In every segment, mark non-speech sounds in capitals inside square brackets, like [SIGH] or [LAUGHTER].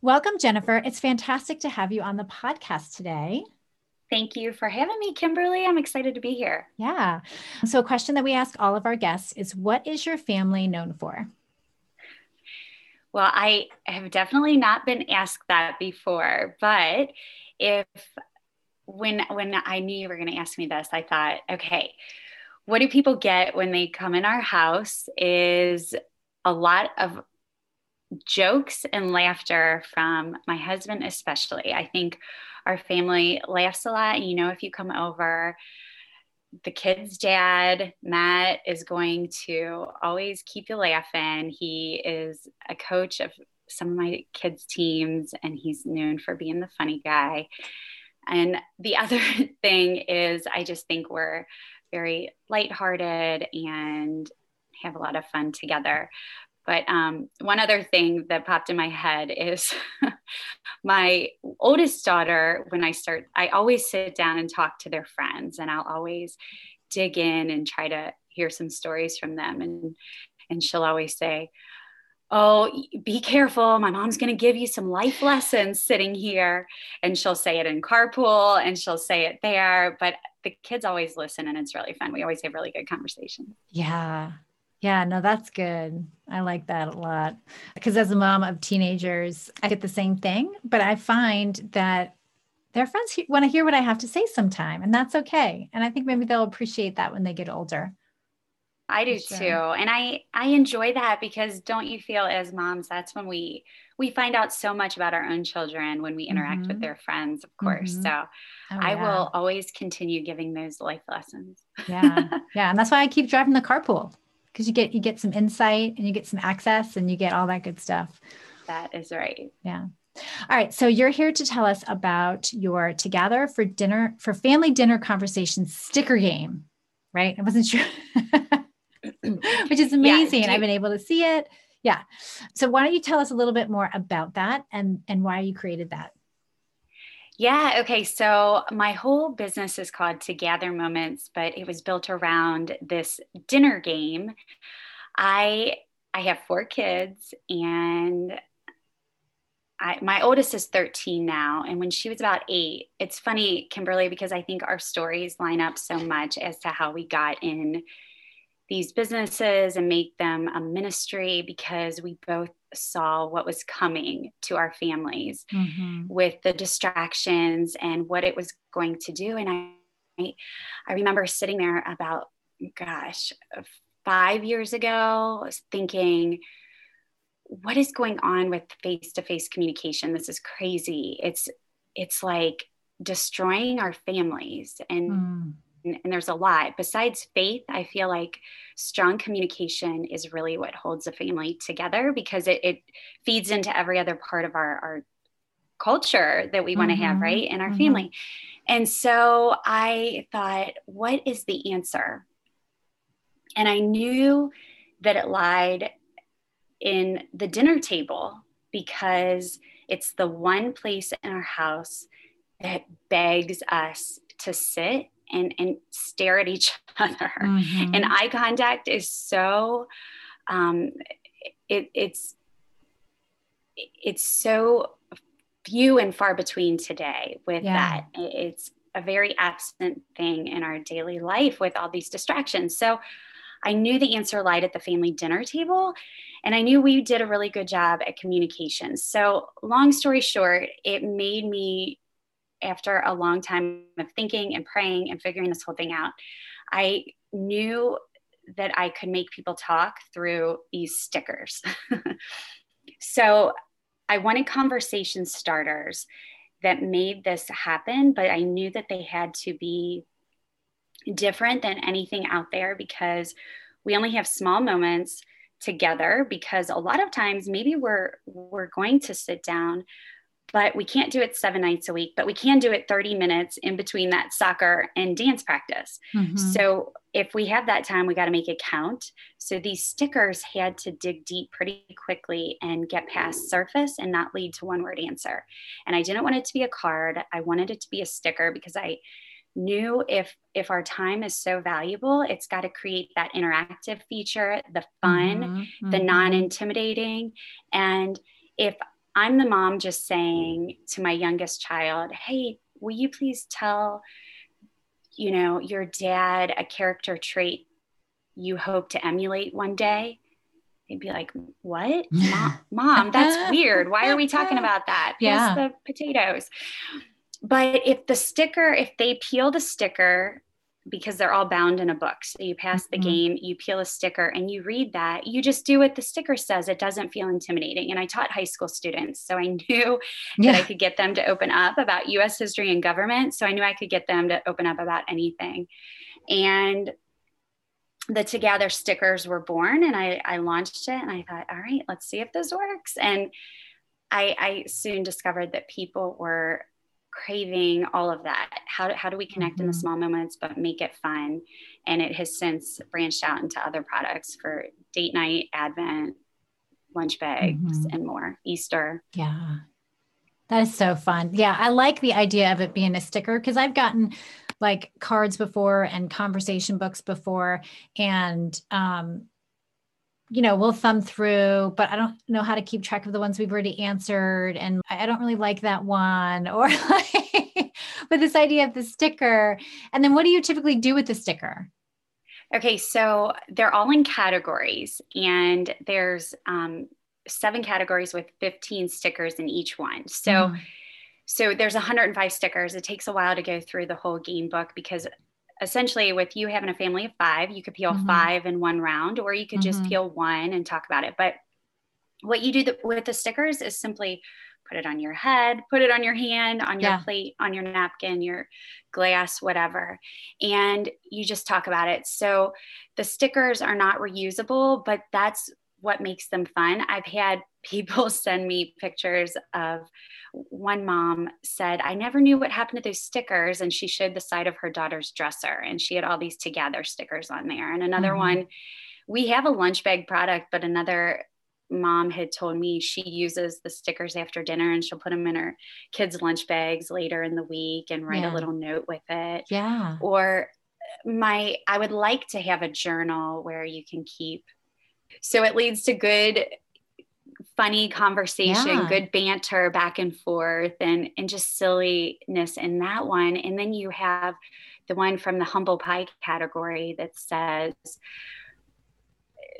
Welcome, Jennifer. It's fantastic to have you on the podcast today. Thank you for having me, Kimberly. I'm excited to be here. Yeah. So, a question that we ask all of our guests is What is your family known for? Well, I have definitely not been asked that before, but if when when I knew you were going to ask me this, I thought, okay, what do people get when they come in our house is a lot of jokes and laughter from my husband especially. I think our family laughs a lot. You know, if you come over, the kid's dad, Matt, is going to always keep you laughing. He is a coach of some of my kids' teams, and he's known for being the funny guy. And the [LAUGHS] other thing is, I just think we're very lighthearted and have a lot of fun together. But um, one other thing that popped in my head is [LAUGHS] my oldest daughter, when I start, I always sit down and talk to their friends, and I'll always dig in and try to hear some stories from them. And, and she'll always say, Oh, be careful. My mom's going to give you some life lessons sitting here. And she'll say it in carpool and she'll say it there. But the kids always listen and it's really fun. We always have really good conversations. Yeah. Yeah, no, that's good. I like that a lot. Because as a mom of teenagers, I get the same thing, but I find that their friends want to hear what I have to say sometime, and that's okay. And I think maybe they'll appreciate that when they get older. I do sure. too. And I I enjoy that because don't you feel as moms that's when we we find out so much about our own children when we interact mm-hmm. with their friends, of course. Mm-hmm. So oh, I yeah. will always continue giving those life lessons. yeah. [LAUGHS] Yeah, and that's why I keep driving the carpool because you get you get some insight and you get some access and you get all that good stuff. That is right. Yeah. All right. So you're here to tell us about your together for dinner for family dinner conversation sticker game, right? I wasn't sure. [LAUGHS] Which is amazing. Yeah, I've been able to see it. Yeah. So why don't you tell us a little bit more about that and and why you created that? Yeah. Okay. So my whole business is called To Gather Moments, but it was built around this dinner game. I I have four kids, and I, my oldest is 13 now. And when she was about eight, it's funny, Kimberly, because I think our stories line up so much as to how we got in these businesses and make them a ministry because we both saw what was coming to our families mm-hmm. with the distractions and what it was going to do. And I, I remember sitting there about, gosh, five years ago, thinking, what is going on with face-to-face communication? This is crazy. It's it's like destroying our families and mm and, and there's a lot. Besides faith, I feel like strong communication is really what holds a family together because it, it feeds into every other part of our, our culture that we want to mm-hmm. have, right? In our mm-hmm. family. And so I thought, what is the answer? And I knew that it lied in the dinner table because it's the one place in our house that begs us to sit and and stare at each [LAUGHS] other mm-hmm. and eye contact is so um, it, it's it's so few and far between today with yeah. that it's a very absent thing in our daily life with all these distractions so i knew the answer lied at the family dinner table and i knew we did a really good job at communication so long story short it made me after a long time of thinking and praying and figuring this whole thing out, I knew that I could make people talk through these stickers. [LAUGHS] so I wanted conversation starters that made this happen, but I knew that they had to be different than anything out there because we only have small moments together because a lot of times maybe we're we're going to sit down but we can't do it seven nights a week, but we can do it 30 minutes in between that soccer and dance practice. Mm-hmm. So if we have that time, we got to make it count. So these stickers had to dig deep pretty quickly and get past surface and not lead to one word answer. And I didn't want it to be a card. I wanted it to be a sticker because I knew if if our time is so valuable it's got to create that interactive feature the fun mm-hmm. the mm-hmm. non-intimidating and if I'm the mom just saying to my youngest child, Hey, will you please tell, you know, your dad a character trait you hope to emulate one day? They'd be like, What? Mom, [LAUGHS] Mom that's [LAUGHS] weird. Why are we talking about that? Yeah. the potatoes. But if the sticker, if they peel the sticker because they're all bound in a book. So you pass the mm-hmm. game, you peel a sticker, and you read that. You just do what the sticker says. It doesn't feel intimidating. And I taught high school students. So I knew yeah. [LAUGHS] that I could get them to open up about US history and government. So I knew I could get them to open up about anything. And the Together stickers were born, and I, I launched it. And I thought, all right, let's see if this works. And I, I soon discovered that people were craving all of that how, how do we connect mm-hmm. in the mm-hmm. small moments but make it fun and it has since branched out into other products for date night advent lunch bags mm-hmm. and more easter yeah that is so fun yeah i like the idea of it being a sticker because i've gotten like cards before and conversation books before and um you know, we'll thumb through, but I don't know how to keep track of the ones we've already answered. And I don't really like that one. [LAUGHS] Or like with this idea of the sticker. And then what do you typically do with the sticker? Okay, so they're all in categories, and there's um, seven categories with 15 stickers in each one. So mm. so there's 105 stickers. It takes a while to go through the whole game book because essentially with you having a family of five you could peel mm-hmm. five in one round or you could mm-hmm. just peel one and talk about it but what you do the, with the stickers is simply put it on your head put it on your hand on your yeah. plate on your napkin your glass whatever and you just talk about it so the stickers are not reusable but that's what makes them fun i've had [LAUGHS] people send me pictures of one mom said, I never knew what happened to those stickers. And she showed the side of her daughter's dresser and she had all these together stickers on there. And another mm-hmm. one, we have a lunch bag product, but another mom had told me she uses the stickers after dinner and she'll put them in her kids' lunch bags later in the week and write yeah. a little note with it. Yeah. Or my, I would like to have a journal where you can keep so it leads to good funny conversation, yeah. good banter back and forth, and and just silliness in that one. And then you have the one from the humble pie category that says,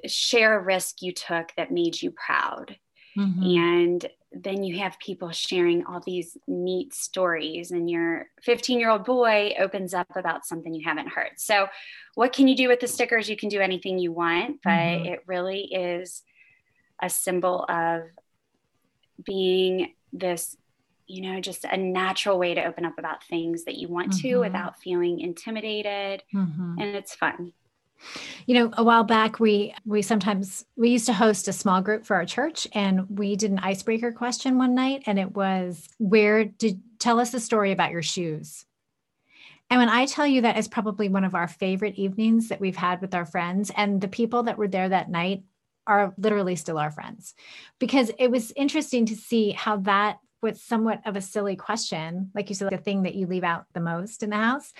"Share a risk you took that made you proud." Mm-hmm. And then you have people sharing all these neat stories, and your 15 year old boy opens up about something you haven't heard. So, what can you do with the stickers? You can do anything you want, but mm-hmm. it really is a symbol of being this you know just a natural way to open up about things that you want mm-hmm. to without feeling intimidated mm-hmm. and it's fun you know a while back we we sometimes we used to host a small group for our church and we did an icebreaker question one night and it was where did tell us a story about your shoes. And when I tell you that is probably one of our favorite evenings that we've had with our friends, and the people that were there that night are literally still our friends. Because it was interesting to see how that was somewhat of a silly question like you said the thing that you leave out the most in the house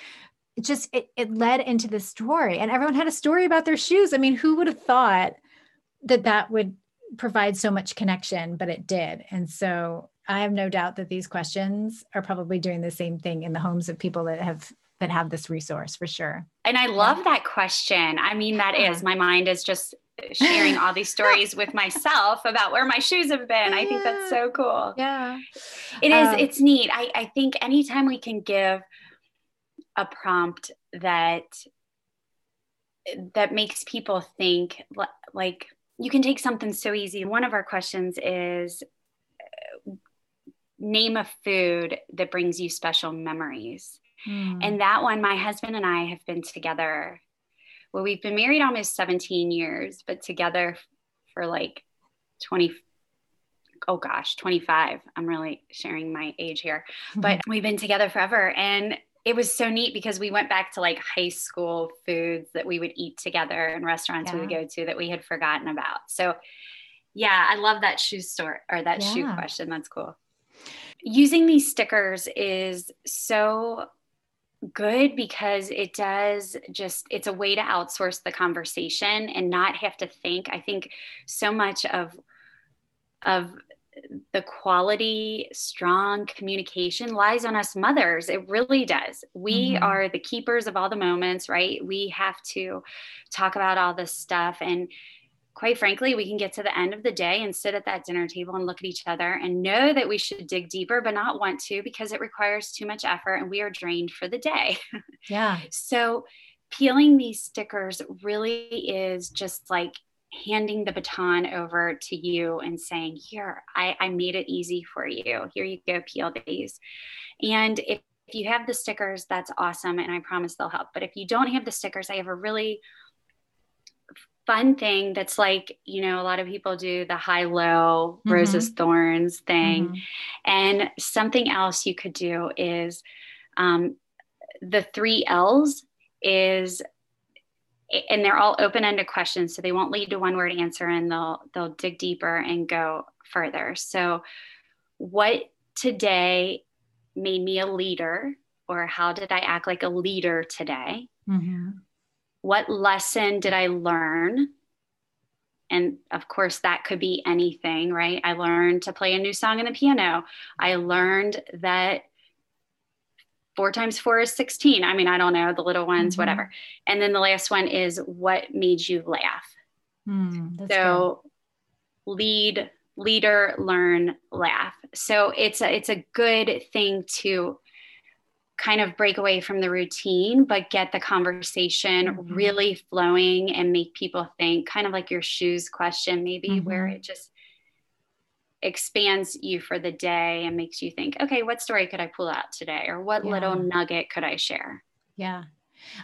it just it, it led into the story and everyone had a story about their shoes i mean who would have thought that that would provide so much connection but it did and so i have no doubt that these questions are probably doing the same thing in the homes of people that have that have this resource for sure and i love that question i mean that yeah. is my mind is just sharing all these stories with myself about where my shoes have been. I think that's so cool. Yeah. It is, um, it's neat. I, I think anytime we can give a prompt that that makes people think like you can take something so easy. One of our questions is name a food that brings you special memories. Mm. And that one, my husband and I have been together well, we've been married almost 17 years, but together for like 20, oh gosh, 25. I'm really sharing my age here, [LAUGHS] but we've been together forever. And it was so neat because we went back to like high school foods that we would eat together and restaurants yeah. we would go to that we had forgotten about. So, yeah, I love that shoe store or that yeah. shoe question. That's cool. Using these stickers is so good because it does just it's a way to outsource the conversation and not have to think i think so much of of the quality, strong communication lies on us mothers. It really does. We mm-hmm. are the keepers of all the moments, right? We have to talk about all this stuff. And quite frankly, we can get to the end of the day and sit at that dinner table and look at each other and know that we should dig deeper, but not want to because it requires too much effort and we are drained for the day. Yeah. [LAUGHS] so, peeling these stickers really is just like handing the baton over to you and saying, Here, I, I made it easy for you. Here you go, peel these. And if, if you have the stickers, that's awesome. And I promise they'll help. But if you don't have the stickers, I have a really fun thing that's like, you know, a lot of people do the high low mm-hmm. roses thorns thing. Mm-hmm. And something else you could do is um, the three L's is and they're all open-ended questions so they won't lead to one word answer and they'll they'll dig deeper and go further. So what today made me a leader or how did i act like a leader today? Mm-hmm. what lesson did i learn? And of course that could be anything right? I learned to play a new song on the piano. I learned that four times four is 16. I mean, I don't know, the little ones, mm-hmm. whatever. And then the last one is what made you laugh? Mm, so good. lead, leader, learn, laugh. So it's a, it's a good thing to kind of break away from the routine, but get the conversation mm-hmm. really flowing and make people think kind of like your shoes question, maybe mm-hmm. where it just expands you for the day and makes you think, okay, what story could I pull out today? Or what yeah. little nugget could I share? Yeah.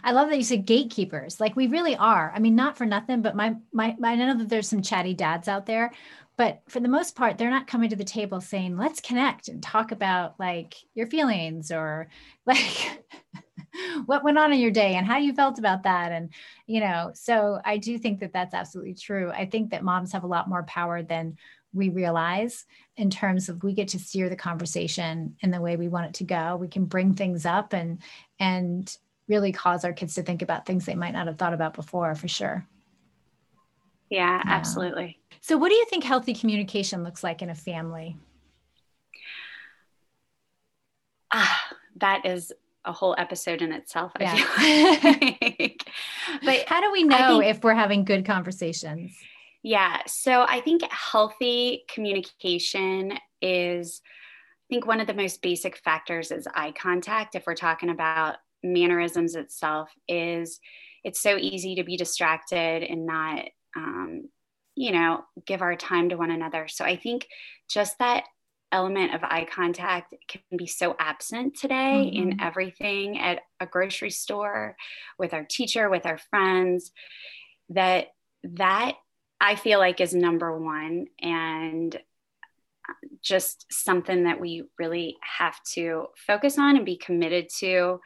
I love that you said gatekeepers. Like we really are. I mean, not for nothing, but my my I know that there's some chatty dads out there, but for the most part, they're not coming to the table saying, let's connect and talk about like your feelings or [LAUGHS] like what went on in your day and how you felt about that. And, you know, so I do think that that's absolutely true. I think that moms have a lot more power than we realize in terms of we get to steer the conversation in the way we want it to go we can bring things up and and really cause our kids to think about things they might not have thought about before for sure yeah, yeah. absolutely so what do you think healthy communication looks like in a family ah that is a whole episode in itself. Yeah. Like. [LAUGHS] but how do we know think, if we're having good conversations? Yeah. So I think healthy communication is, I think one of the most basic factors is eye contact. If we're talking about mannerisms itself, is it's so easy to be distracted and not, um, you know, give our time to one another. So I think just that element of eye contact can be so absent today mm-hmm. in everything at a grocery store with our teacher with our friends that that I feel like is number one and just something that we really have to focus on and be committed to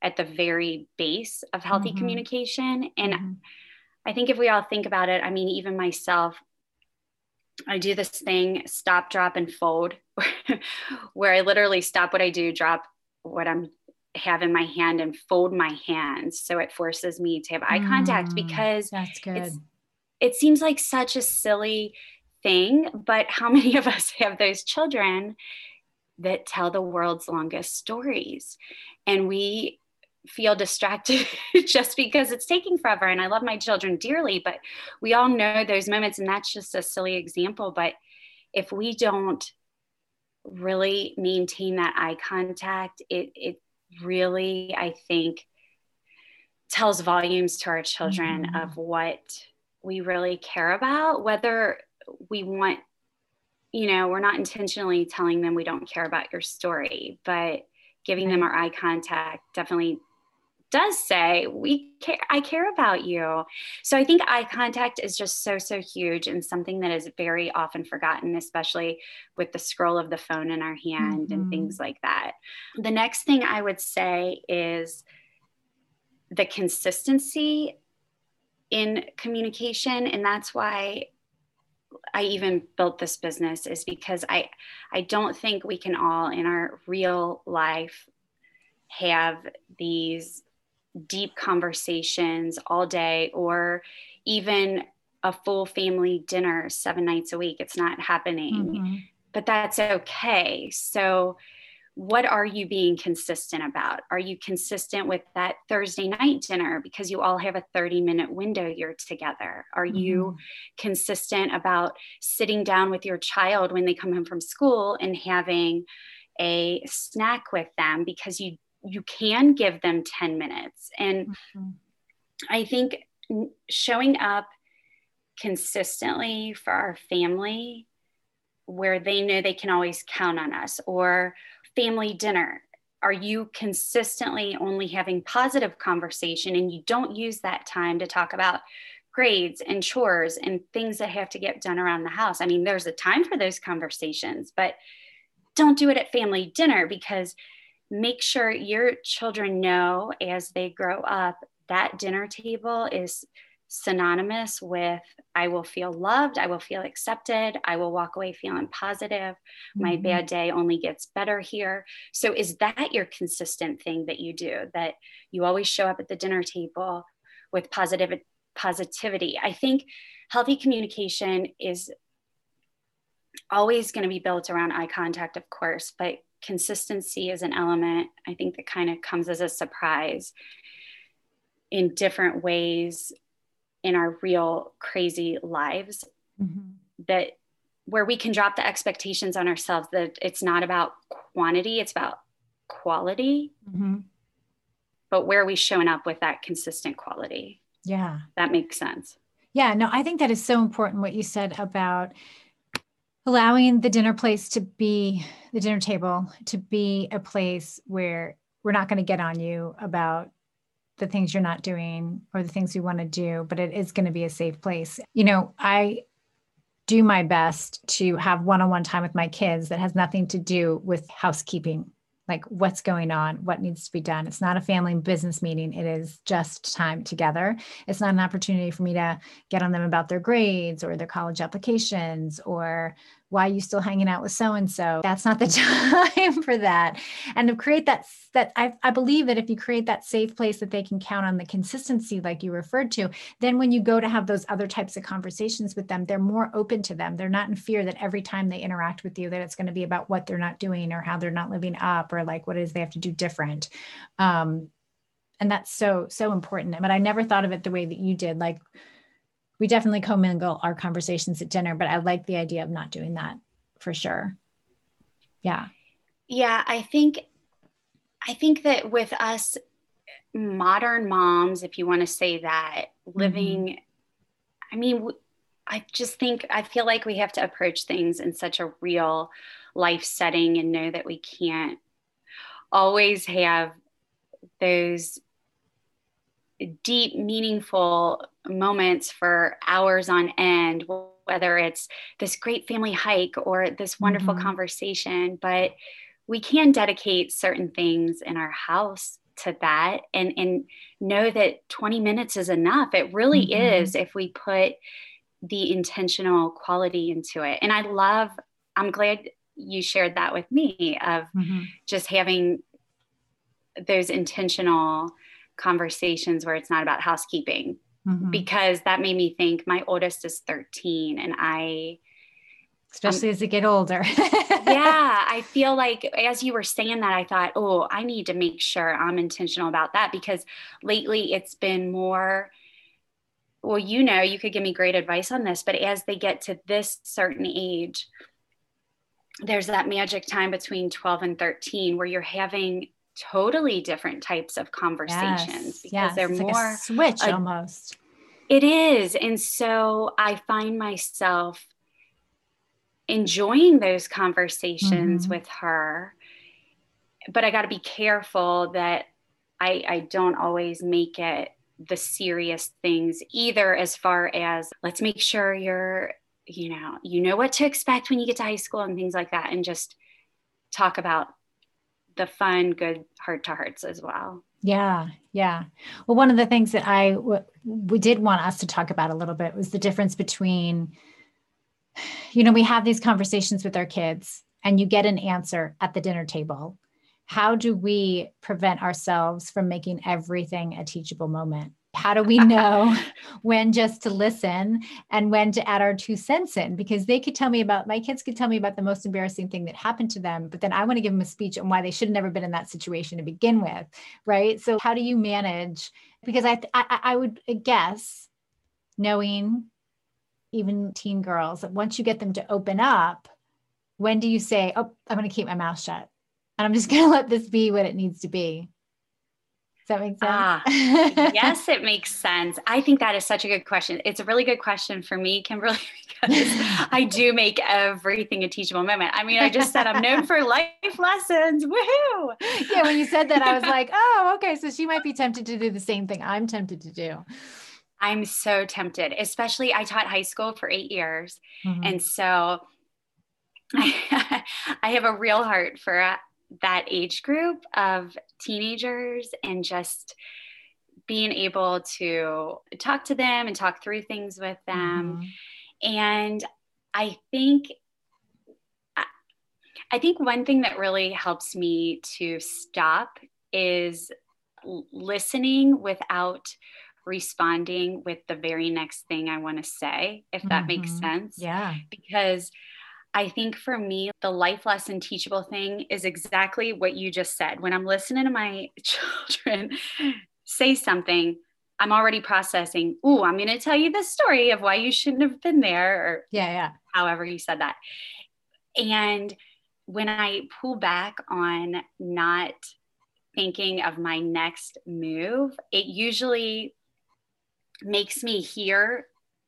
at the very base of healthy mm-hmm. communication. And mm-hmm. I think if we all think about it, I mean, even myself, I do this thing stop, drop, and fold, [LAUGHS] where I literally stop what I do, drop what I'm have in my hand, and fold my hands. So it forces me to have eye contact mm, because that's good it seems like such a silly thing, but how [LAUGHS] many of us have those children that tell the world's longest stories? And we feel distracted [LAUGHS] just because it's taking forever. And I love my children dearly, but we all know those moments, and that's just a silly example. But if we don't really maintain that eye contact, it, it really, I think, tells volumes to our children mm-hmm. of what we really care about, whether we want, you know, we're not intentionally telling them we don't care about your story, but giving them our eye contact definitely does say we care i care about you. So i think eye contact is just so so huge and something that is very often forgotten especially with the scroll of the phone in our hand mm-hmm. and things like that. The next thing i would say is the consistency in communication and that's why I even built this business is because I I don't think we can all in our real life have these deep conversations all day or even a full family dinner seven nights a week it's not happening mm-hmm. but that's okay. So, what are you being consistent about? Are you consistent with that Thursday night dinner because you all have a 30 minute window you're together? Are mm-hmm. you consistent about sitting down with your child when they come home from school and having a snack with them because you you can give them 10 minutes and mm-hmm. i think showing up consistently for our family where they know they can always count on us or family dinner? Are you consistently only having positive conversation and you don't use that time to talk about grades and chores and things that have to get done around the house? I mean there's a time for those conversations but don't do it at family dinner because make sure your children know as they grow up that dinner table is synonymous with I will feel loved, I will feel accepted, I will walk away feeling positive. Mm-hmm. My bad day only gets better here. So, is that your consistent thing that you do that you always show up at the dinner table with positive positivity? I think healthy communication is always going to be built around eye contact, of course, but consistency is an element I think that kind of comes as a surprise in different ways in our real crazy lives mm-hmm. that where we can drop the expectations on ourselves that it's not about quantity it's about quality mm-hmm. but where are we showing up with that consistent quality yeah that makes sense yeah no i think that is so important what you said about allowing the dinner place to be the dinner table to be a place where we're not going to get on you about the things you're not doing or the things you want to do, but it is going to be a safe place. You know, I do my best to have one on one time with my kids that has nothing to do with housekeeping like what's going on, what needs to be done. It's not a family business meeting. It is just time together. It's not an opportunity for me to get on them about their grades or their college applications or why are you still hanging out with so and so that's not the [LAUGHS] time for that. And to create that that I, I believe that if you create that safe place that they can count on the consistency like you referred to then when you go to have those other types of conversations with them they're more open to them. They're not in fear that every time they interact with you that it's going to be about what they're not doing or how they're not living up or like what it is they have to do different. Um, and that's so so important. But i never thought of it the way that you did. Like we definitely commingle our conversations at dinner, but I like the idea of not doing that for sure. Yeah. Yeah, I think I think that with us modern moms, if you want to say that, living mm-hmm. I mean, I just think I feel like we have to approach things in such a real life setting and know that we can't always have those deep, meaningful moments for hours on end, whether it's this great family hike or this wonderful mm-hmm. conversation. But we can dedicate certain things in our house to that and, and know that 20 minutes is enough. It really mm-hmm. is if we put the intentional quality into it. And I love, I'm glad you shared that with me of mm-hmm. just having those intentional conversations where it's not about housekeeping mm-hmm. because that made me think my oldest is 13 and I especially um, as they get older. [LAUGHS] yeah, I feel like as you were saying that, I thought, oh, I need to make sure I'm intentional about that because lately it's been more. Well, you know, you could give me great advice on this, but as they get to this certain age, there's that magic time between 12 and 13 where you're having totally different types of conversations yes, because yes. they're it's more like switch a, almost. It is. And so I find myself enjoying those conversations mm-hmm. with her. But I got to be careful that I, I don't always make it the serious things either, as far as let's make sure you're, you know, you know what to expect when you get to high school and things like that. And just talk about the fun, good heart to hearts as well. Yeah, yeah. Well, one of the things that I w- we did want us to talk about a little bit was the difference between, you know, we have these conversations with our kids, and you get an answer at the dinner table. How do we prevent ourselves from making everything a teachable moment? How do we know [LAUGHS] when just to listen and when to add our two cents in? Because they could tell me about my kids could tell me about the most embarrassing thing that happened to them, but then I want to give them a speech on why they should have never been in that situation to begin with, right? So how do you manage? Because I I, I would guess, knowing even teen girls, that once you get them to open up, when do you say, "Oh, I'm going to keep my mouth shut"? and I'm just [LAUGHS] going to let this be what it needs to be. Does that make sense? Ah, yes, it makes sense. I think that is such a good question. It's a really good question for me, Kimberly, [LAUGHS] because I [LAUGHS] do make everything a teachable moment. I mean, I just said I'm known for life lessons. Woohoo! Yeah, when you said that, I was like, oh, okay. So she might be tempted to do the same thing I'm tempted to do. I'm so tempted, especially I taught high school for eight years. Mm-hmm. And so I, [LAUGHS] I have a real heart for that age group of teenagers and just being able to talk to them and talk through things with them. Mm-hmm. And I think I think one thing that really helps me to stop is listening without responding with the very next thing I want to say, if that mm-hmm. makes sense. Yeah. Because I think for me, the life lesson teachable thing is exactly what you just said. When I'm listening to my [LAUGHS] children say something, I'm already processing, ooh, I'm going to tell you the story of why you shouldn't have been there, or yeah, yeah, however you said that. And when I pull back on not thinking of my next move, it usually makes me hear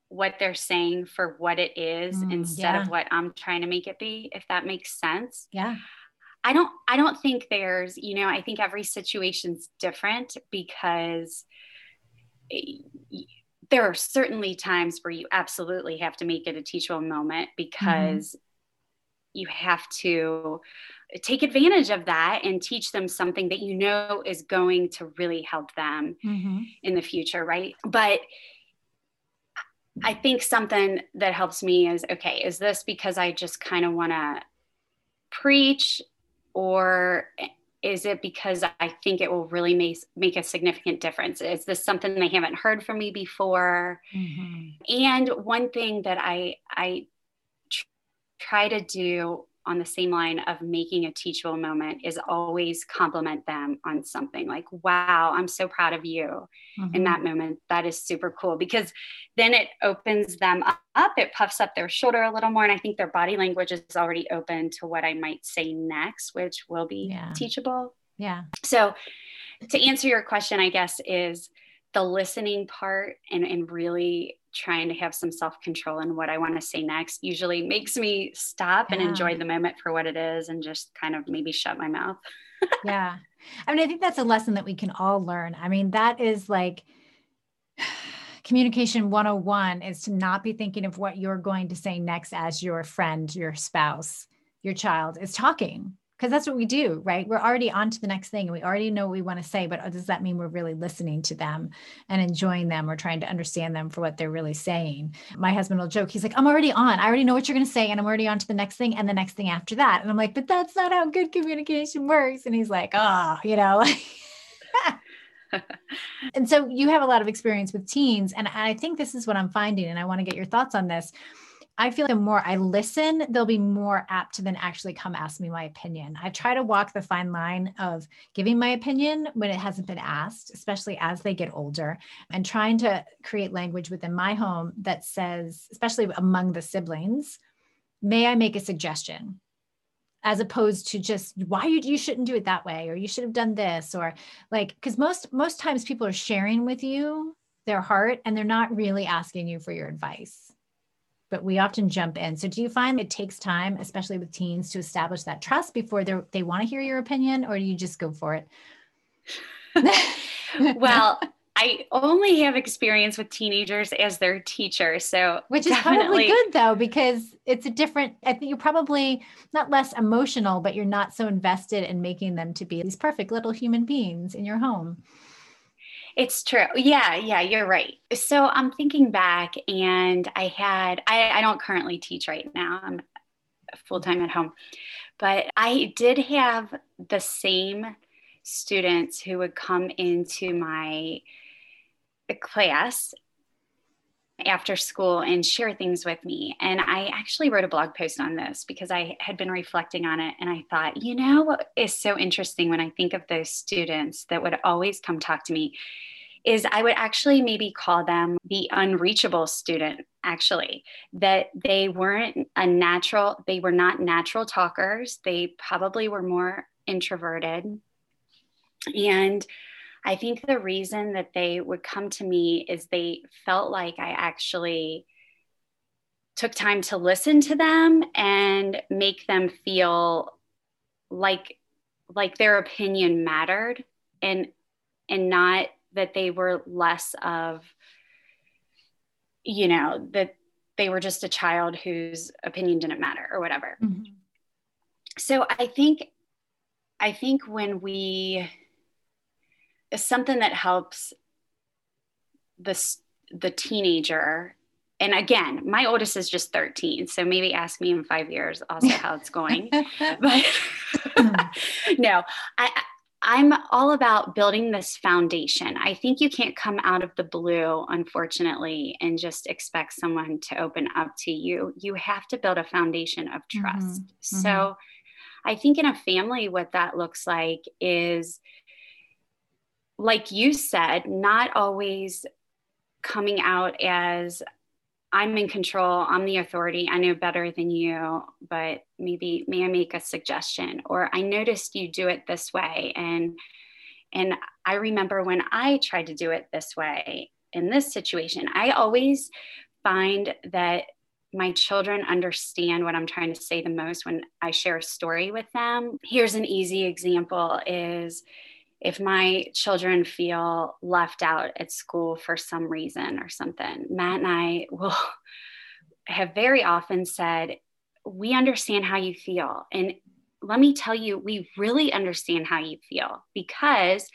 what they're saying for what it is mm, instead yeah. of what I'm trying to make it be, if that makes sense. Yeah. I don't I don't think there's, you know, I think every situation's different because there are certainly times where you absolutely have to make it a teachable moment because mm-hmm. you have to take advantage of that and teach them something that you know is going to really help them mm-hmm. in the future, right? But I think something that helps me is okay, is this because I just kind of want to preach or is it because I think it will really make, make a significant difference? Is this something they haven't heard from me before? Mm-hmm. And one thing that I, I tr- try to do on the same line of making a teachable moment is always compliment them on something like, wow, I'm so proud of you mm-hmm. in that moment. That is super cool because then it opens them up, it puffs up their shoulder a little more. And I think their body language is already open to what I might say next, which will be yeah. teachable. Yeah. So to answer your question, I guess, is the listening part and, and really trying to have some self control in what I want to say next usually makes me stop yeah. and enjoy the moment for what it is and just kind of maybe shut my mouth. [LAUGHS] yeah. I mean, I think that's a lesson that we can all learn. I mean, that is like [SIGHS] communication 101 is to not be thinking of what you're going to say next as your friend, your spouse, your child is talking because that's what we do, right? We're already on to the next thing and we already know what we want to say, but uh, does that mean we're really listening to them and enjoying them or trying to understand them for what they're really saying? My husband will joke, he's like, I'm already on. I already know what you're going to say and I'm already on to the next thing and the next thing after that. And I'm like, but that's not how good communication works. And he's like, oh, you know, [LAUGHS] and so you have a lot of experience with teens. And I think this is what I'm finding. And I want to get your thoughts on this I feel the more I listen, they'll be more apt to then actually come ask me my opinion. I try to walk the fine line of giving my opinion when it hasn't been asked, especially as they get older, and trying to create language within my home that says, especially among the siblings, may I make a suggestion? as opposed to just why you, you shouldn't do it that way or you should have done this or like because most most times people are sharing with you their heart and they're not really asking you for your advice but we often jump in. So do you find it takes time, especially with teens, to establish that trust before they they want to hear your opinion, or do you just go for it? [LAUGHS] well, I only have experience with teenagers as their teacher. So which is definitely. probably good though, because it's a different, I think you're probably not less emotional, but you're not so invested in making them to be these perfect little human beings in your home. It's true. Yeah, yeah, you're right. So I'm thinking back and I had, I, I don't currently teach right now. I'm full time at home, but I did have the same students who would come into my class after school and share things with me. And I actually wrote a blog post on this because I had been reflecting on it. And I thought, you know, what is so interesting when I think of those students that would always come talk to me is I would actually maybe call them the unreachable student, actually, that they weren't a natural, they were not natural talkers. They probably were more introverted. And I think the reason that they would come to me is they felt like I actually took time to listen to them and make them feel like like their opinion mattered and and not that they were less of you know that they were just a child whose opinion didn't matter or whatever mm-hmm. so i think i think when we something that helps the the teenager. And again my oldest is just 13 so maybe ask me in five years also how it's going. [LAUGHS] But [LAUGHS] no i i'm all about building this foundation. I think you can't come out of the blue unfortunately and just expect someone to open up to you. You have to build a foundation of mm-hmm. trust. Mm-hmm. so i think in a family what that looks like is like you said, not always coming out as I'm in control, I'm the authority, I know better than you, but maybe may I make a suggestion? Or I noticed you do it this way. And and I remember when I tried to do it this way in this situation, I always find that my children understand what I'm trying to say the most when I share a story with them. Here's an easy example is if my children feel left out at school for some reason or something, Matt and I will [LAUGHS] have very often said, We understand how you feel. And let me tell you, we really understand how you feel because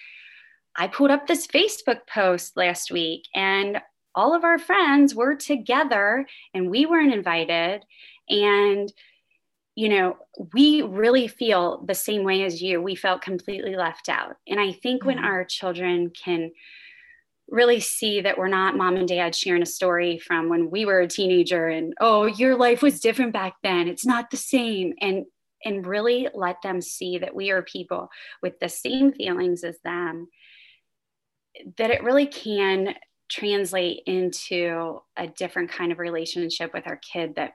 I put up this Facebook post last week and all of our friends were together and we weren't invited. And you know, we really feel the same way as you. We felt completely left out. And I think mm-hmm. when our children can really see that we're not mom and dad sharing a story from when we were a teenager and oh your life was different back then it's not the same and and really let them see that we are people with the same feelings as them that it really can translate into a different kind of relationship with our kid that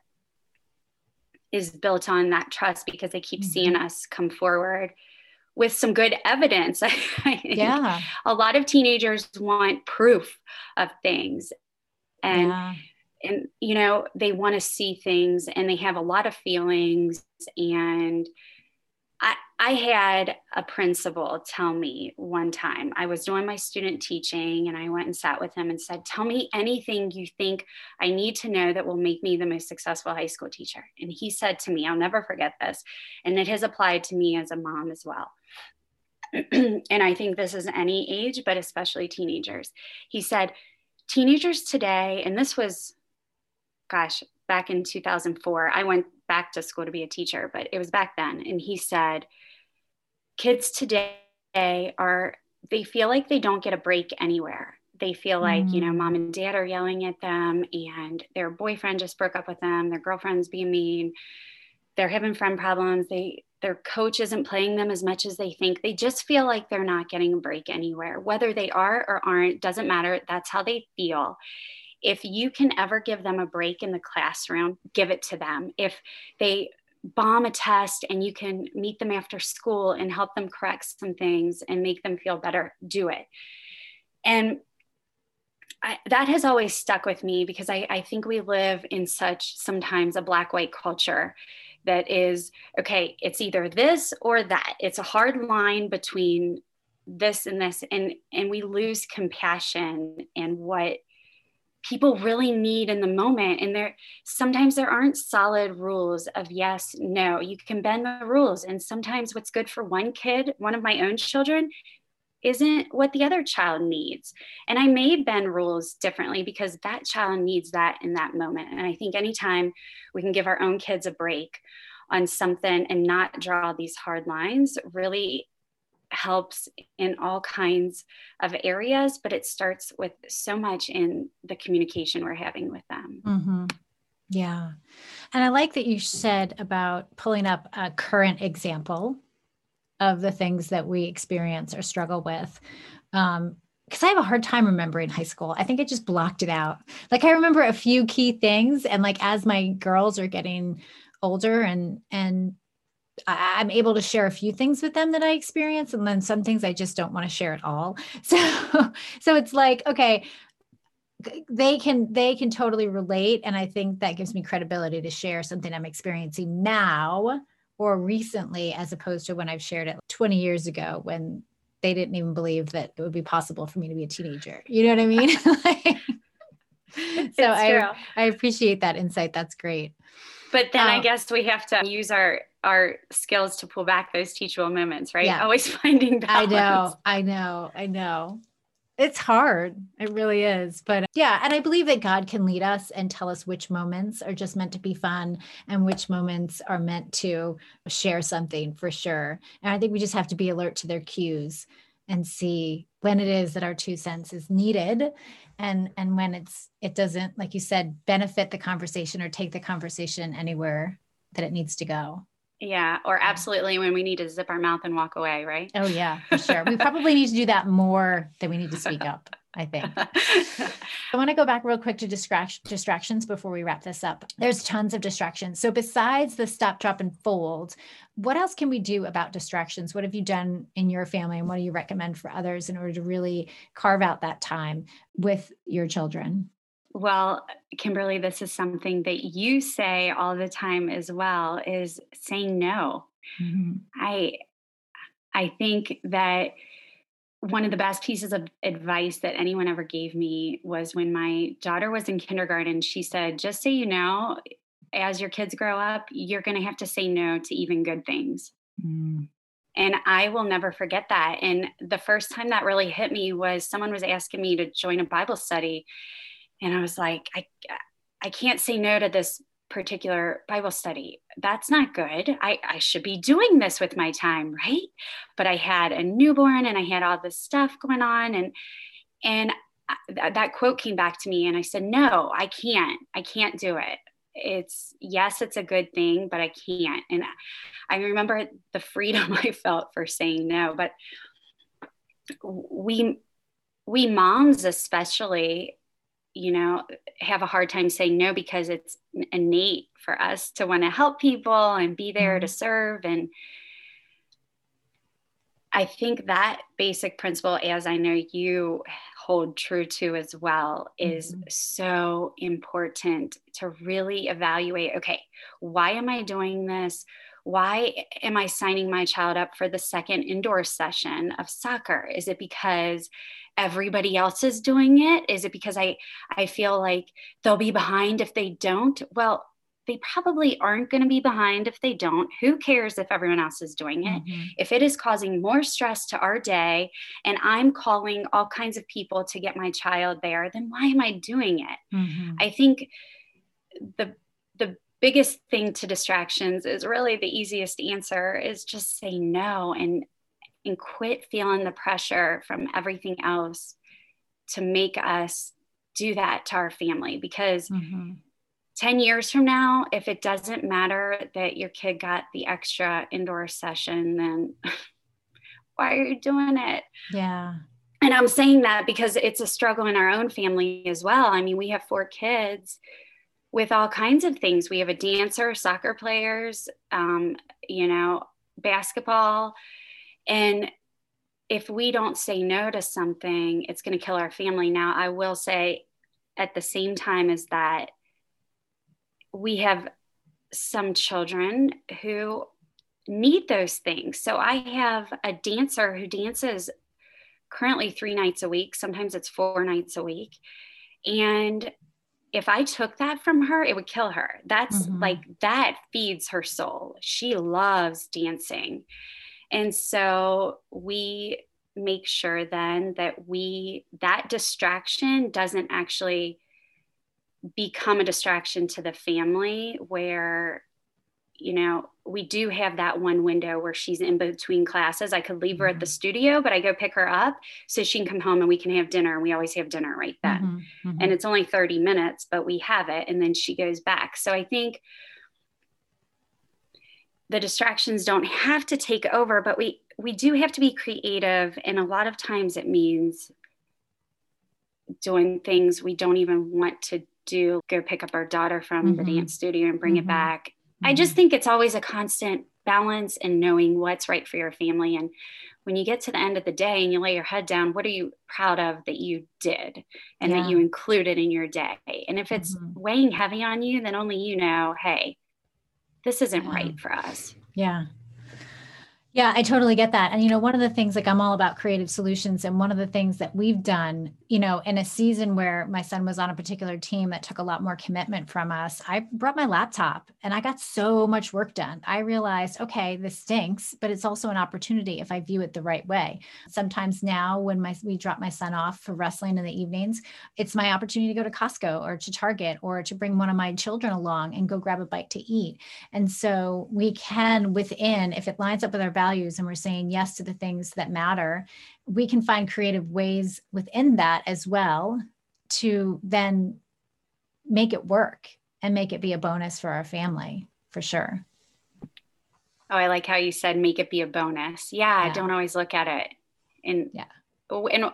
is built on that trust because they keep mm-hmm. seeing us come forward with some good evidence. [LAUGHS] yeah. A lot of teenagers want proof of things. And yeah. and you know, they want to see things and they have a lot of feelings and I, had a principal tell me one time, I was doing my student teaching and I went and sat with him and said, Tell me anything you think I need to know that will make me the most successful high school teacher. And he said to me, I'll never forget this. And it has applied to me as a mom as well. [CLEARS THROAT] and I think this is any age, but especially teenagers. He said, Teenagers today, and this was, gosh, back in 2004, I went back to school to be a teacher, but it was back then. And he said, kids today are, they feel like they don't get a break anywhere. They feel like, mm. you know, mom and dad are yelling at them and their boyfriend just broke up with them, their girlfriend's being mean, they're having friend problems. They, their coach isn't playing them as much as they think. They just feel like they're not getting a break anywhere. Whether they are or aren't, doesn't matter. That's how they feel if you can ever give them a break in the classroom, give it to them. If they bomb a test and you can meet them after school and help them correct some things and make them feel better, do it. And I, that has always stuck with me because I, I think we live in such sometimes a black white culture that is okay, it's either this or that. It's a hard line between this and this and and we lose compassion and what people really need in the moment and there sometimes there aren't solid rules of yes no. You can bend the rules and sometimes what's good for one kid one of my own children isn't what the other child needs. And i may bend rules differently because that child needs that in that moment. And i think anytime we can give our own kids a break on something and not draw these hard lines really helps in all kinds of areas, but it starts with so much in the communication we're having with them. Mm-hmm. Yeah. And I like that you said about pulling up a current example of the things that we experience or struggle with. Um, because I have a hard time remembering high school. I think I just blocked it out. Like I remember a few key things, and like as my girls are getting older and and I, am able to share a few things with them that I experience, and then some things I just don't want to share at all. [LAUGHS] So, so it's like, okay, they can they can totally relate, and I think that gives me credibility to share something I'm experiencing now or recently, as opposed to when I've shared it 20 years ago when they didn't even believe that it would be possible for me to be a teenager. You know what I mean? [LAUGHS] [LAUGHS] so I I appreciate that insight. That's great. But then um, I guess we have to use our our skills to pull back those teachable moments, right? Yeah. Always [LAUGHS] finding balance. I know, I know, I know. It's hard. It really is. But uh, yeah, and I believe that God can lead us and tell us which moments are just meant to be fun and which moments are meant to share something for sure. And I think we just have to be alert to their cues and see when it is that our two cents is needed and and when it's it doesn't like you said benefit the conversation or take the conversation anywhere that it needs to go yeah, or absolutely when we need to zip our mouth and walk away, right? Oh, yeah, for [LAUGHS] sure. we probably need to do that more than we need to speak up, I think. [LAUGHS] I want to go back real quick to distract- distractions before we wrap this up. There's tons of distractions. So, besides the stop, drop, and fold, what else can we do about distractions? What have you done in your family, and what do you recommend for others in order to really carve out that time with your children? Well, Kimberly, this is something that you say all the time as well is saying no. Mm-hmm. I I think that one of the best pieces of advice that anyone ever gave me was when my daughter was in kindergarten. She said, just so you know, as your kids grow up, you're going to have to say no to even good things. Mm. And I will never forget that. And the first time that really hit me was someone was asking me to join a Bible study and I was like, I, I can't say no to this particular Bible study. That's not good. I, I should be doing this with my time, right? But I had a newborn and I had all this stuff going on and and th- that quote came back to me and I said, "No, I can't. I can't do it." It's yes, it's a good thing, but I can't. And I remember the freedom [LAUGHS] I felt for saying no, but we we moms especially you know, have a hard time saying no because it's innate for us to want to help people and be there mm-hmm. to serve. And I think that basic principle, as I know you hold true to as well, is mm-hmm. so important to really evaluate okay, why am I doing this? Why am I signing my child up for the second indoor session of soccer? Is it because everybody else is doing it? Is it because I I feel like they'll be behind if they don't? Well, they probably aren't going to be behind if they don't. Who cares if everyone else is doing it? Mm-hmm. If it is causing more stress to our day and I'm calling all kinds of people to get my child there, then why am I doing it? Mm-hmm. I think the the biggest thing to distractions is really the easiest answer is just say no and and quit feeling the pressure from everything else to make us do that to our family. Because mm-hmm. 10 years from now if it doesn't matter that your kid got the extra indoor session then [LAUGHS] why are you doing it? Yeah. And i'm saying that because it's a struggle in our own family as well. I mean we have four kids with all kinds of things we have a dancer soccer players um, you know basketball and if we don't say no to something, it's going to kill our family. Now, I will say at the same time is that, we have some children who need those things. So I have a dancer who dances currently three nights a week, sometimes it's four nights a week. And if I took that from her, it would kill her. That's mm-hmm. like that feeds her soul. She loves dancing. And so we make sure then that we, that distraction doesn't actually become a distraction to the family where you know, we do have that one window where she's in between classes. I could leave her at the mm-hmm. studio, but I go pick her up so she can come home and we can have dinner. And we always have dinner right then. Mm-hmm, mm-hmm. And it's only 30 minutes, but we have it. And then she goes back. So I think the distractions don't have to take over, but we we do have to be creative. And a lot of times it means doing things we don't even want to do, go pick up our daughter from mm-hmm. the dance studio and bring mm-hmm. it back I just mm-hmm. think it's always a constant balance and knowing what's right for your family. And when you get to the end of the day and you lay your head down, what are you proud of that you did and yeah. that you included in your day? And if it's mm-hmm. weighing heavy on you, then only you know, hey, this isn't yeah. right for us. Yeah. Yeah, I totally get that. And, you know, one of the things, like, I'm all about creative solutions. And one of the things that we've done, you know, in a season where my son was on a particular team that took a lot more commitment from us, I brought my laptop and I got so much work done. I realized, okay, this stinks, but it's also an opportunity if I view it the right way. Sometimes now, when my we drop my son off for wrestling in the evenings, it's my opportunity to go to Costco or to Target or to bring one of my children along and go grab a bite to eat. And so we can, within, if it lines up with our values and we're saying yes to the things that matter, we can find creative ways within that as well to then make it work and make it be a bonus for our family for sure. Oh, I like how you said make it be a bonus. Yeah, yeah. don't always look at it. And yeah. And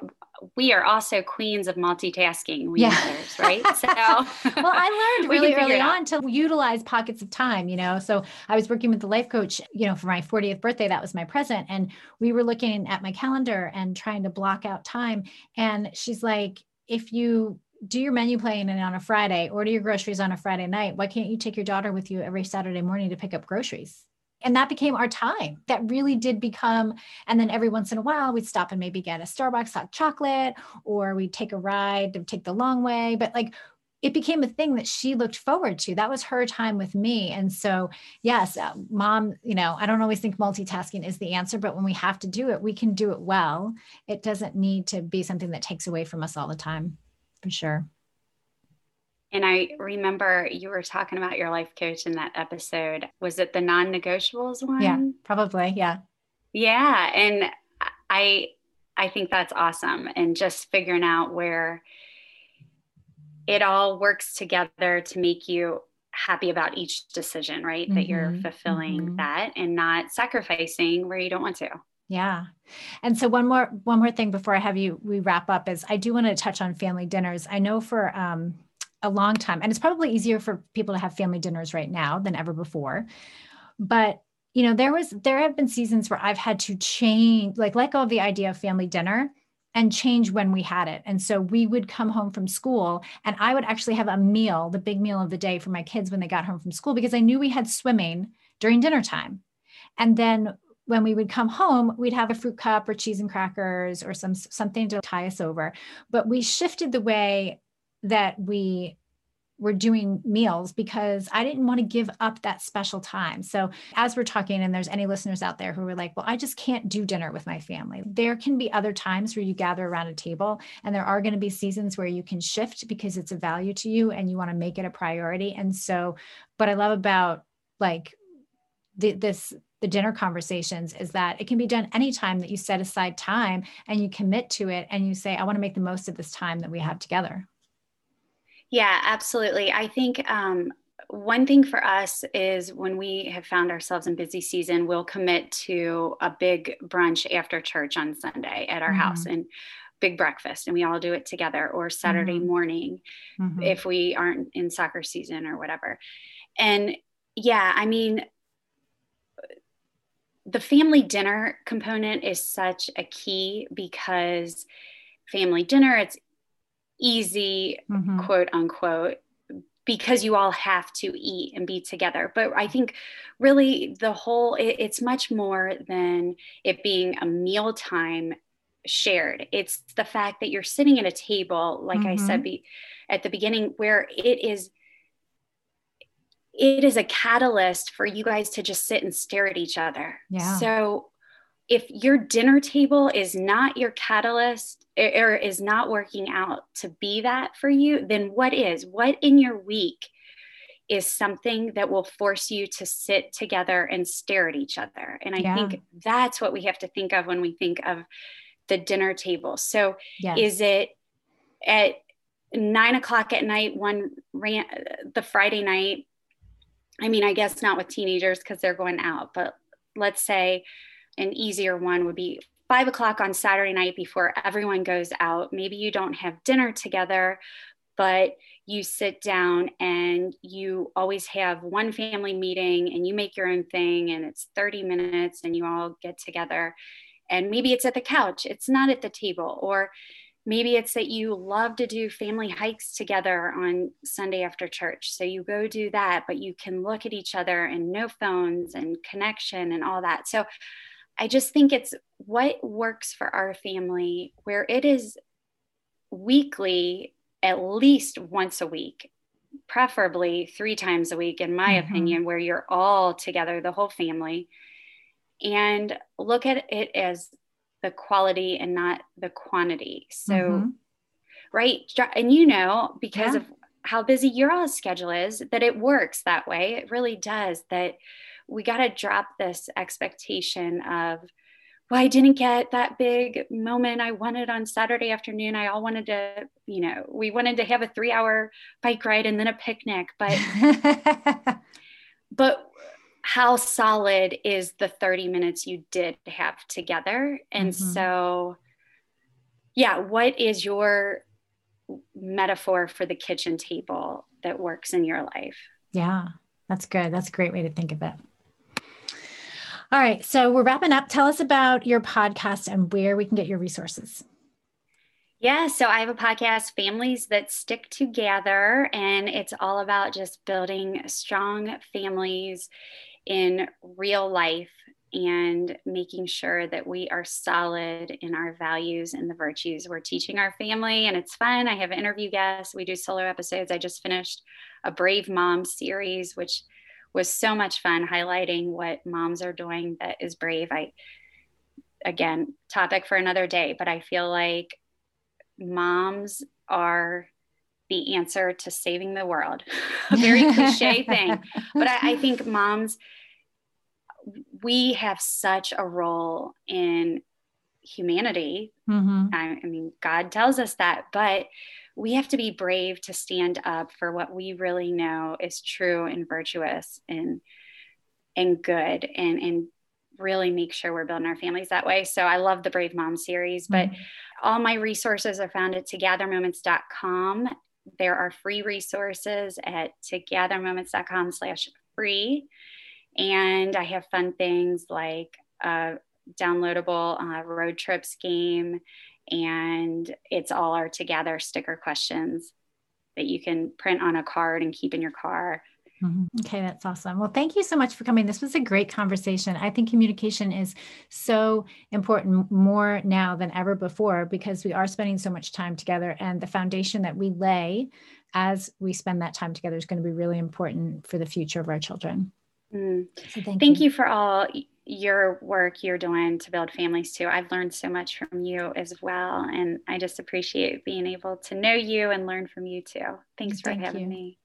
we are also queens of multitasking, we yeah. mothers, right? [LAUGHS] So well, I learned [LAUGHS] really early on to utilize pockets of time, you know. So I was working with the life coach, you know, for my 40th birthday, that was my present. And we were looking at my calendar and trying to block out time. And she's like, if you do your menu planning on a Friday, order your groceries on a Friday night, why can't you take your daughter with you every Saturday morning to pick up groceries? And that became our time. That really did become and then every once in a while we'd stop and maybe get a starbucks hot chocolate or we'd take a ride to take the long way. But like it became a thing that she looked forward to. That was her time with me. And so yes uh, mom you know i don't always think multitasking is the answer but when we have to do it we can do it well. It doesn't need to be something that takes away from us all the time for sure and I remember you were talking about your life coach in that episode. Was it the non negotiables one? Yeah, probably. Yeah. Yeah. And I, I think that's awesome. And just figuring out where it all works together to make you happy about each decision, right? Mm-hmm. That you're mm-hmm. fulfilling mm-hmm. that and not sacrificing where you don't want to. Yeah. And so one more one more thing before I have you we wrap up is I do want to touch on family dinners. I know for um a long time. And it's probably easier for people to have family dinners right now than ever before. But you know there was there have been seasons where i've had to change like let go of the idea of family dinner and change when we had it. And so we would come home from school and i would actually have a meal the big meal of the day for my kids when they got home from school because i knew we had swimming during dinner time. And then when we would come home we'd have a fruit cup or cheese and crackers or some something to tie us over. But we shifted the way that we were doing meals because I didn't want to give up that special time. So, as we're talking, and there's any listeners out there who are like, well, I just can't do dinner with my family, there can be other times where you gather around a table, and there are going to be seasons where you can shift because it's a value to you and you want to make it a priority. And so, what I love about like the, this, the dinner conversations is that it can be done anytime that you set aside time and you commit to it and you say, I want to make the most of this time that we have together. Yeah, absolutely. I think um, one thing for us is when we have found ourselves in busy season, we'll commit to a big brunch after church on Sunday at our mm-hmm. house and big breakfast, and we all do it together, or Saturday mm-hmm. morning mm-hmm. if we aren't in soccer season or whatever. And yeah, I mean, the family dinner component is such a key because family dinner, it's easy, mm-hmm. quote unquote, because you all have to eat and be together. But I think really the whole, it, it's much more than it being a mealtime shared. It's the fact that you're sitting at a table, like mm-hmm. I said mm-hmm. be, at the beginning, where it is it is a catalyst for you guys to just sit and stare at each other. Yeah. So if your dinner table is not your catalyst or is not working out to be that for you, then what is? What in your week is something that will force you to sit together and stare at each other. And I yeah. think that's what we have to think of when we think of the dinner table. So yes. is it at nine o'clock at night, one ran the Friday night? I mean, I guess not with teenagers because they're going out, but let's say an easier one would be five o'clock on Saturday night before everyone goes out. Maybe you don't have dinner together, but you sit down and you always have one family meeting and you make your own thing and it's 30 minutes and you all get together. And maybe it's at the couch, it's not at the table. Or maybe it's that you love to do family hikes together on Sunday after church. So you go do that, but you can look at each other and no phones and connection and all that. So I just think it's what works for our family where it is weekly, at least once a week, preferably three times a week, in my mm-hmm. opinion, where you're all together, the whole family, and look at it as the quality and not the quantity. So, mm-hmm. right. And you know, because yeah. of how busy your schedule is, that it works that way. It really does. That we got to drop this expectation of, well, I didn't get that big moment I wanted on Saturday afternoon. I all wanted to, you know, we wanted to have a three hour bike ride and then a picnic, but, [LAUGHS] but how solid is the 30 minutes you did have together? And mm-hmm. so, yeah, what is your metaphor for the kitchen table that works in your life? Yeah, that's good. That's a great way to think of it. All right. So we're wrapping up. Tell us about your podcast and where we can get your resources. Yeah, so I have a podcast, Families That Stick Together, and it's all about just building strong families in real life and making sure that we are solid in our values and the virtues we're teaching our family. And it's fun. I have interview guests, we do solo episodes. I just finished a Brave Mom series, which was so much fun highlighting what moms are doing that is brave. I, again, topic for another day, but I feel like moms are the answer to saving the world. [LAUGHS] A very cliche [LAUGHS] thing. But I, I, think moms, we have such a role in humanity. Mm-hmm. I, I mean, God tells us that, but we have to be brave to stand up for what we really know is true and virtuous and and good and and really make sure we're building our families that way. So I love the Brave Mom series, but mm-hmm. all my resources are found at togethermoments.com. There are free resources at togethermoments.com slash free. And I have fun things like a downloadable uh, road trips game and it's all our together sticker questions that you can print on a card and keep in your car. Mm-hmm. Okay, that's awesome. Well, thank you so much for coming. This was a great conversation. I think communication is so important more now than ever before because we are spending so much time together, and the foundation that we lay as we spend that time together is going to be really important for the future of our children. Mm. So thank, thank you. you for all your work you're doing to build families too. I've learned so much from you as well. And I just appreciate being able to know you and learn from you too. Thanks for Thank having you. me.